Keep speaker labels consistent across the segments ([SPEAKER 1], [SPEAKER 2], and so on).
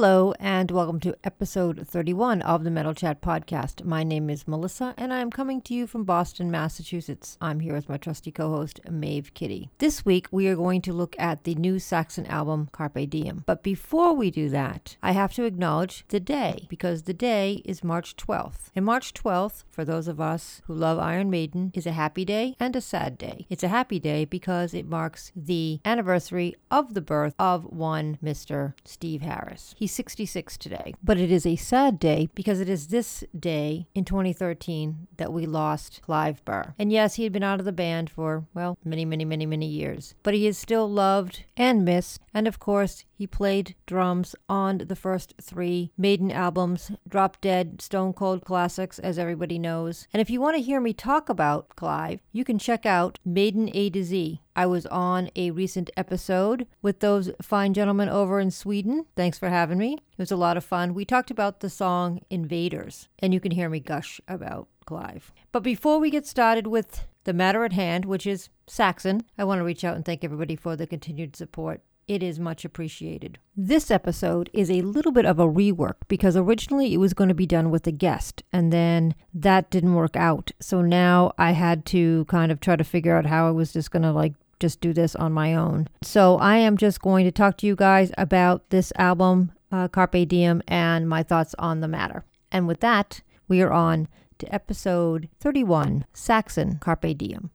[SPEAKER 1] Hello, and welcome to episode 31 of the Metal Chat podcast. My name is Melissa, and I am coming to you from Boston, Massachusetts. I'm here with my trusty co host, Maeve Kitty. This week, we are going to look at the new Saxon album, Carpe Diem. But before we do that, I have to acknowledge the day, because the day is March 12th. And March 12th, for those of us who love Iron Maiden, is a happy day and a sad day. It's a happy day because it marks the anniversary of the birth of one Mr. Steve Harris. He's 66 today. But it is a sad day because it is this day in 2013 that we lost Clive Burr. And yes, he had been out of the band for, well, many, many, many, many years. But he is still loved and missed. And of course, he played drums on the first three Maiden albums, Drop Dead, Stone Cold Classics, as everybody knows. And if you want to hear me talk about Clive, you can check out Maiden A to Z I was on a recent episode with those fine gentlemen over in Sweden. Thanks for having me. It was a lot of fun. We talked about the song Invaders, and you can hear me gush about Clive. But before we get started with the matter at hand, which is Saxon, I want to reach out and thank everybody for the continued support. It is much appreciated. This episode is a little bit of a rework because originally it was going to be done with a guest and then that didn't work out. So now I had to kind of try to figure out how I was just going to like just do this on my own. So I am just going to talk to you guys about this album, uh, Carpe Diem, and my thoughts on the matter. And with that, we are on to episode 31 Saxon Carpe Diem.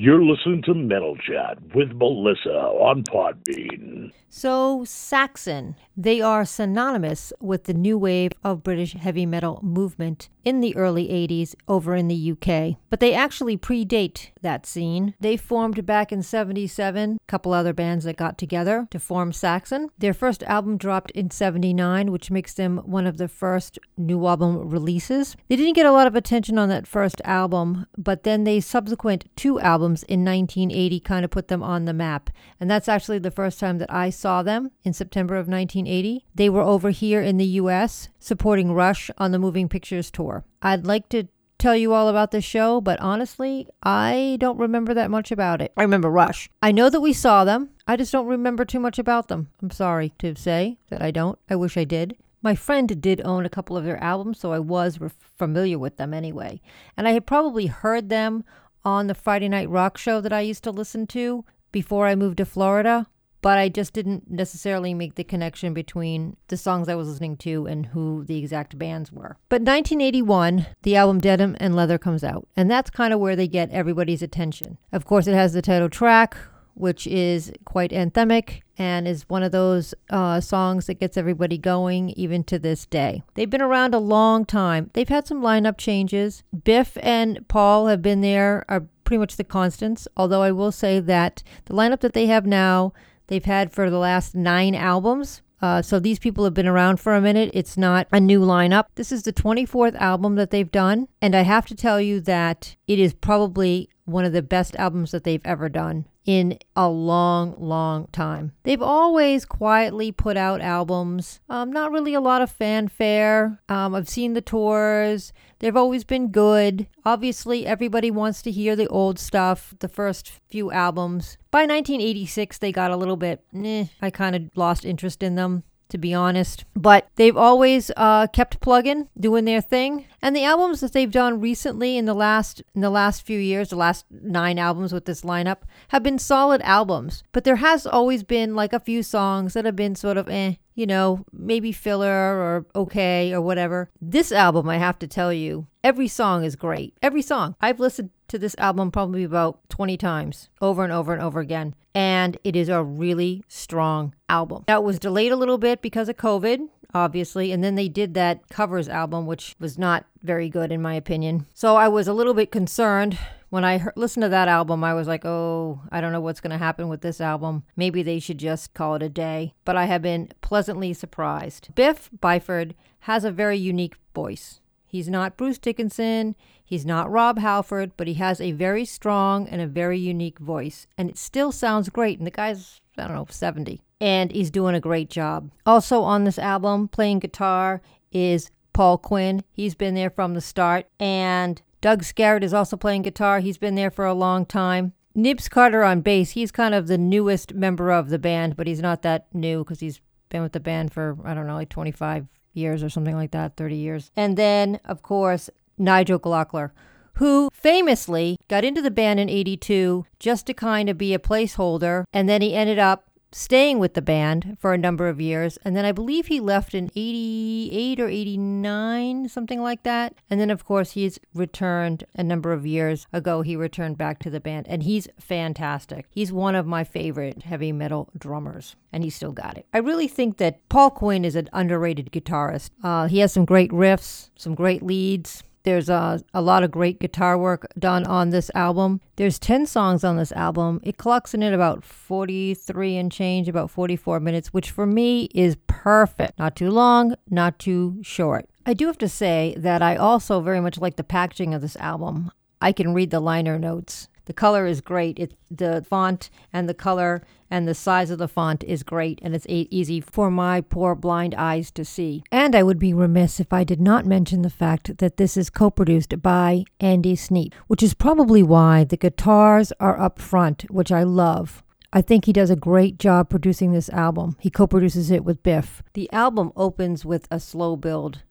[SPEAKER 2] You're listening to Metal Chat with Melissa on Podbean.
[SPEAKER 1] So, Saxon, they are synonymous with the new wave of British heavy metal movement in the early 80s over in the UK, but they actually predate that scene. They formed back in 77, a couple other bands that got together to form Saxon. Their first album dropped in 79, which makes them one of the first new album releases. They didn't get a lot of attention on that first album, but then they subsequent two albums in 1980 kind of put them on the map. And that's actually the first time that I saw them in September of 1980. They were over here in the US supporting Rush on the Moving Pictures tour. I'd like to tell you all about the show, but honestly, I don't remember that much about it. I remember Rush. I know that we saw them. I just don't remember too much about them. I'm sorry to say that I don't. I wish I did. My friend did own a couple of their albums, so I was familiar with them anyway. And I had probably heard them on the Friday Night Rock show that I used to listen to before I moved to Florida but I just didn't necessarily make the connection between the songs I was listening to and who the exact bands were. But 1981, the album Denim and Leather comes out, and that's kind of where they get everybody's attention. Of course, it has the title track, which is quite anthemic and is one of those uh, songs that gets everybody going even to this day. They've been around a long time. They've had some lineup changes. Biff and Paul have been there, are pretty much the constants, although I will say that the lineup that they have now they've had for the last nine albums. Uh, so these people have been around for a minute. It's not a new lineup. This is the 24th album that they've done. And I have to tell you that it is probably one of the best albums that they've ever done in a long, long time. They've always quietly put out albums, um, not really a lot of fanfare. Um, I've seen the tours, they've always been good. Obviously, everybody wants to hear the old stuff, the first few albums. By 1986, they got a little bit, eh, I kind of lost interest in them to be honest. But they've always uh, kept plugging, doing their thing. And the albums that they've done recently in the last in the last few years, the last nine albums with this lineup, have been solid albums. But there has always been like a few songs that have been sort of eh, you know, maybe filler or okay or whatever. This album, I have to tell you, every song is great. Every song. I've listened to this album probably about 20 times over and over and over again. And it is a really strong album. It was delayed a little bit because of COVID, obviously. And then they did that covers album, which was not very good, in my opinion. So I was a little bit concerned. When I heard, listened to that album, I was like, oh, I don't know what's going to happen with this album. Maybe they should just call it a day. But I have been pleasantly surprised. Biff Byford has a very unique voice. He's not Bruce Dickinson. He's not Rob Halford, but he has a very strong and a very unique voice. And it still sounds great. And the guy's, I don't know, 70. And he's doing a great job. Also on this album, playing guitar is Paul Quinn. He's been there from the start. And Doug Scarratt is also playing guitar. He's been there for a long time. Nibs Carter on bass, he's kind of the newest member of the band, but he's not that new because he's been with the band for, I don't know, like 25 years or something like that, 30 years. And then, of course, Nigel Glockler, who famously got into the band in 82 just to kind of be a placeholder. And then he ended up staying with the band for a number of years. And then I believe he left in 88 or 89, something like that. And then, of course, he's returned a number of years ago. He returned back to the band, and he's fantastic. He's one of my favorite heavy metal drummers, and he still got it. I really think that Paul Quinn is an underrated guitarist. Uh, he has some great riffs, some great leads. There's a, a lot of great guitar work done on this album. There's 10 songs on this album. It clocks in at about 43 and change, about 44 minutes, which for me is perfect. Not too long, not too short. I do have to say that I also very much like the packaging of this album. I can read the liner notes. The color is great. It the font and the color and the size of the font is great and it's easy for my poor blind eyes to see. And I would be remiss if I did not mention the fact that this is co-produced by Andy Sneap, which is probably why the guitars are up front, which I love. I think he does a great job producing this album. He co produces it with Biff. The album opens with a slow build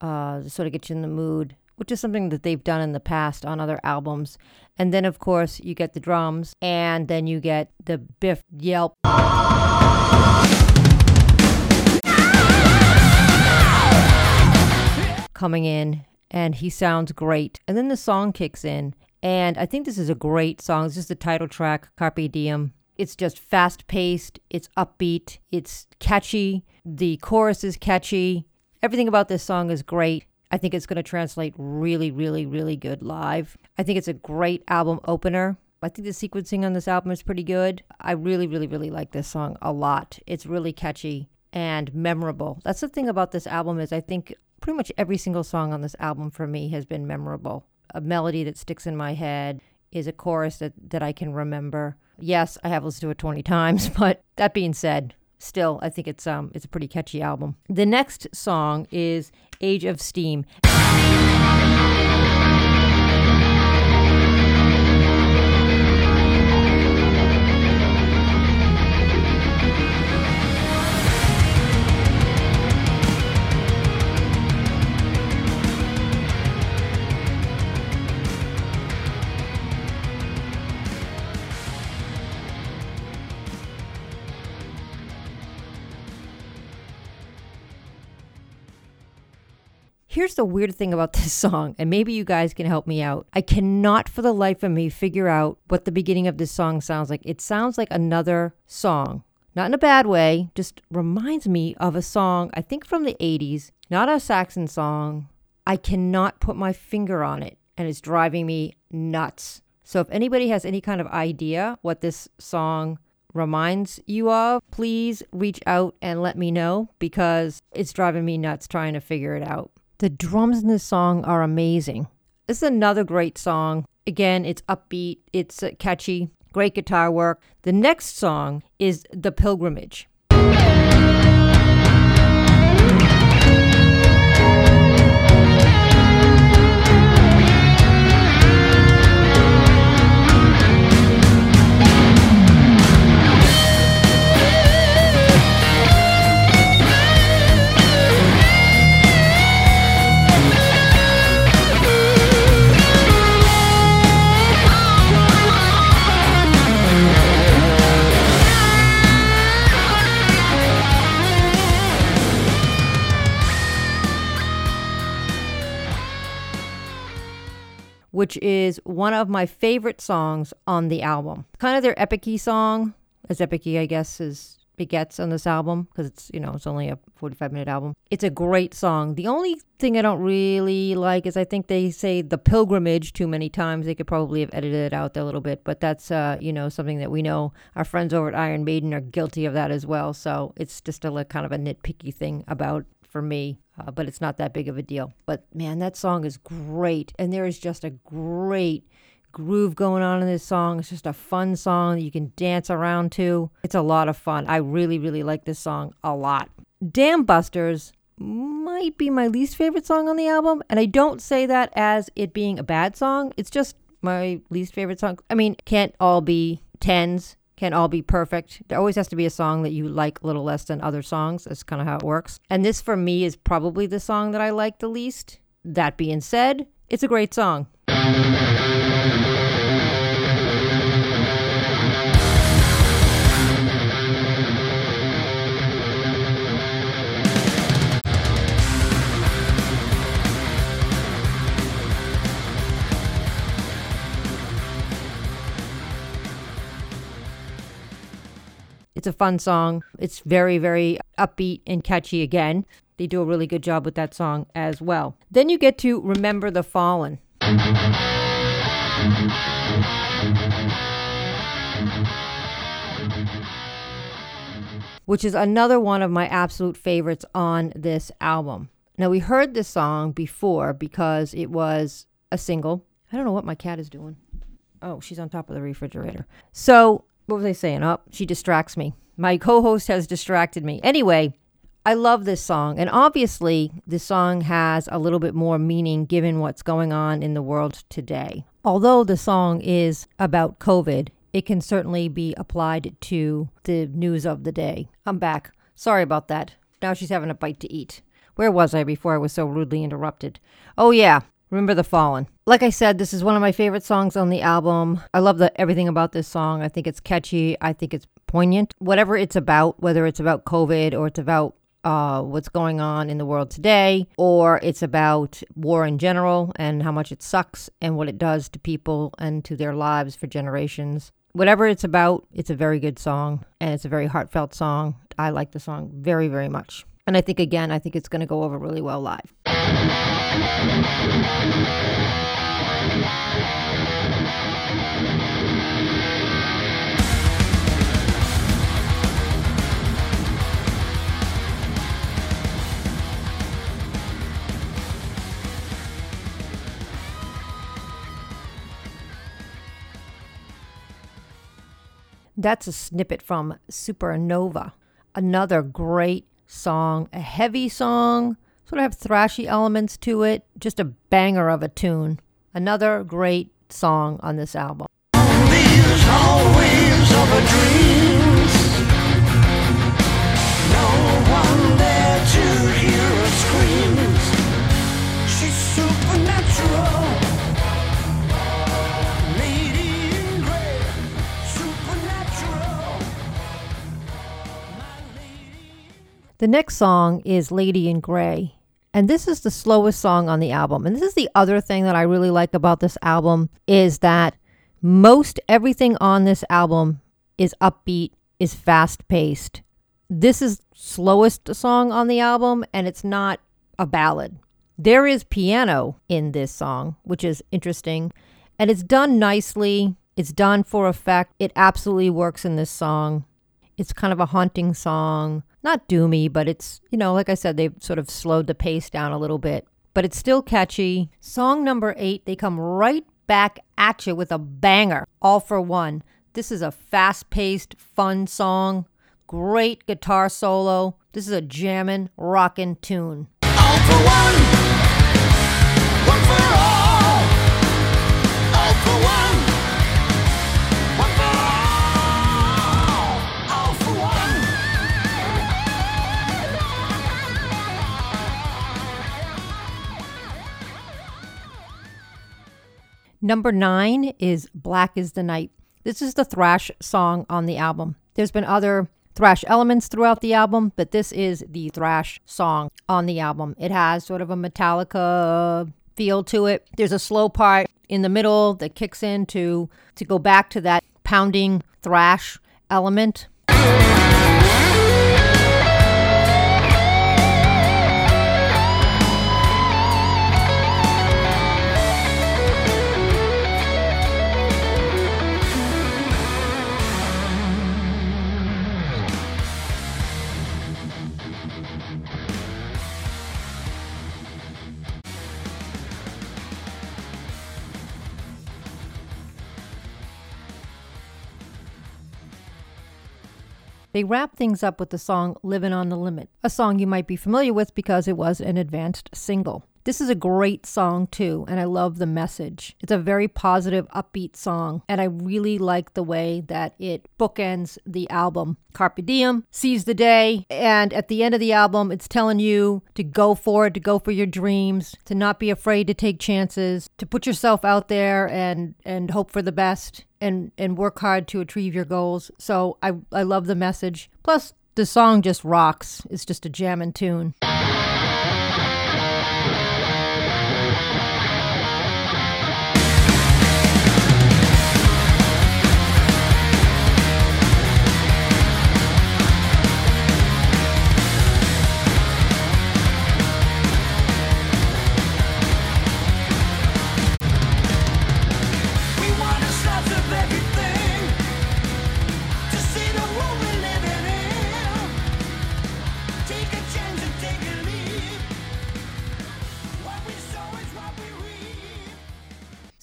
[SPEAKER 1] uh, to sort of get you in the mood which is something that they've done in the past on other albums. And then, of course, you get the drums, and then you get the Biff yelp. Coming in, and he sounds great. And then the song kicks in, and I think this is a great song. This is the title track, Carpe Diem. It's just fast paced, it's upbeat, it's catchy. The chorus is catchy. Everything about this song is great. I think it's going to translate really, really, really good live. I think it's a great album opener. I think the sequencing on this album is pretty good. I really, really, really like this song a lot. It's really catchy and memorable. That's the thing about this album is I think pretty much every single song on this album for me has been memorable. A melody that sticks in my head is a chorus that, that I can remember. Yes, I have listened to it 20 times, but that being said, still I think it's um it's a pretty catchy album. The next song is Age of Steam. Here's the weird thing about this song, and maybe you guys can help me out. I cannot for the life of me figure out what the beginning of this song sounds like. It sounds like another song. Not in a bad way, just reminds me of a song, I think from the 80s, not a Saxon song. I cannot put my finger on it, and it's driving me nuts. So if anybody has any kind of idea what this song reminds you of, please reach out and let me know because it's driving me nuts trying to figure it out. The drums in this song are amazing. This is another great song. Again, it's upbeat, it's uh, catchy, great guitar work. The next song is The Pilgrimage. Which is one of my favorite songs on the album. Kind of their epicy song, as epicy, I guess, as it gets on this album because it's you know it's only a 45 minute album. It's a great song. The only thing i don't really like is i think they say the pilgrimage too many times. They could probably have edited it out a little bit but that's uh you know something that we know. Our friends over at iron maiden are guilty of that as well. So it's just a kind of a nitpicky thing about for me, uh, but it's not that big of a deal. But man, that song is great. And there is just a great groove going on in this song. It's just a fun song that you can dance around to. It's a lot of fun. I really, really like this song a lot. Dam Busters might be my least favorite song on the album. And I don't say that as it being a bad song, it's just my least favorite song. I mean, can't all be tens, can't all be perfect. There always has to be a song that you like a little less than other songs. That's kind of how it works. And this for me is probably the song that I like the least. That being said, it's a great song. It's a fun song. It's very, very upbeat and catchy again. They do a really good job with that song as well. Then you get to Remember the Fallen. Which is another one of my absolute favorites on this album. Now, we heard this song before because it was a single. I don't know what my cat is doing. Oh, she's on top of the refrigerator. So what was I saying? Oh, she distracts me. My co host has distracted me. Anyway, I love this song. And obviously, this song has a little bit more meaning given what's going on in the world today. Although the song is about COVID, it can certainly be applied to the news of the day. I'm back. Sorry about that. Now she's having a bite to eat. Where was I before I was so rudely interrupted? Oh, yeah. Remember the Fallen. Like I said, this is one of my favorite songs on the album. I love the, everything about this song. I think it's catchy. I think it's poignant. Whatever it's about, whether it's about COVID or it's about uh, what's going on in the world today, or it's about war in general and how much it sucks and what it does to people and to their lives for generations. Whatever it's about, it's a very good song and it's a very heartfelt song. I like the song very, very much. And I think, again, I think it's going to go over really well live. That's a snippet from Supernova, another great song, a heavy song, sort of have thrashy elements to it, just a banger of a tune. Another great song on this album. The next song is Lady in Grey. And this is the slowest song on the album. And this is the other thing that I really like about this album is that most everything on this album is upbeat, is fast paced. This is slowest song on the album and it's not a ballad. There is piano in this song, which is interesting, and it's done nicely. It's done for effect. It absolutely works in this song. It's kind of a haunting song not doomy, but it's, you know, like I said, they've sort of slowed the pace down a little bit, but it's still catchy. Song number eight, they come right back at you with a banger, all for one. This is a fast paced, fun song. Great guitar solo. This is a jammin', rockin' tune. All for one, one Number nine is Black is the Night. This is the thrash song on the album. There's been other thrash elements throughout the album, but this is the thrash song on the album. It has sort of a Metallica feel to it. There's a slow part in the middle that kicks in to, to go back to that pounding thrash element. They wrap things up with the song Living on the Limit, a song you might be familiar with because it was an advanced single. This is a great song too, and I love the message. It's a very positive, upbeat song, and I really like the way that it bookends the album. Carpe Diem, seize the day, and at the end of the album, it's telling you to go for it, to go for your dreams, to not be afraid to take chances, to put yourself out there and and hope for the best and and work hard to achieve your goals. So I I love the message. Plus the song just rocks. It's just a jamming tune.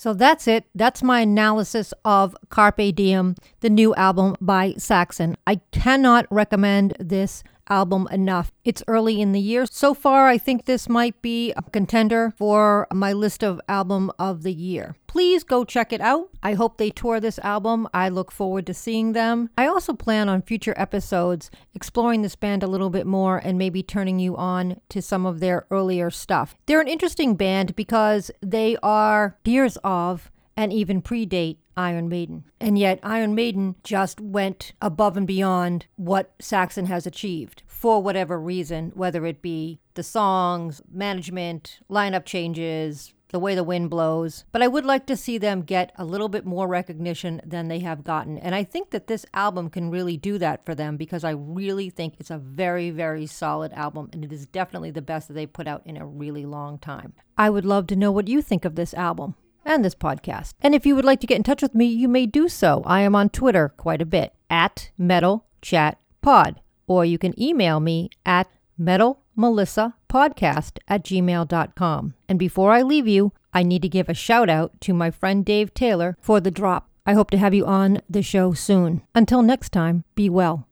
[SPEAKER 1] So that's it. That's my analysis of Carpe Diem, the new album by Saxon. I cannot recommend this album enough. It's early in the year. So far, I think this might be a contender for my list of album of the year. Please go check it out. I hope they tour this album. I look forward to seeing them. I also plan on future episodes exploring this band a little bit more and maybe turning you on to some of their earlier stuff. They're an interesting band because they are peers of and even predate Iron Maiden. And yet, Iron Maiden just went above and beyond what Saxon has achieved for whatever reason, whether it be the songs, management, lineup changes, the way the wind blows. But I would like to see them get a little bit more recognition than they have gotten. And I think that this album can really do that for them because I really think it's a very, very solid album. And it is definitely the best that they put out in a really long time. I would love to know what you think of this album and this podcast. And if you would like to get in touch with me, you may do so. I am on Twitter quite a bit at Metal Chat Pod, or you can email me at metal metalmelissapodcast at gmail.com. And before I leave you, I need to give a shout out to my friend Dave Taylor for the drop. I hope to have you on the show soon. Until next time, be well.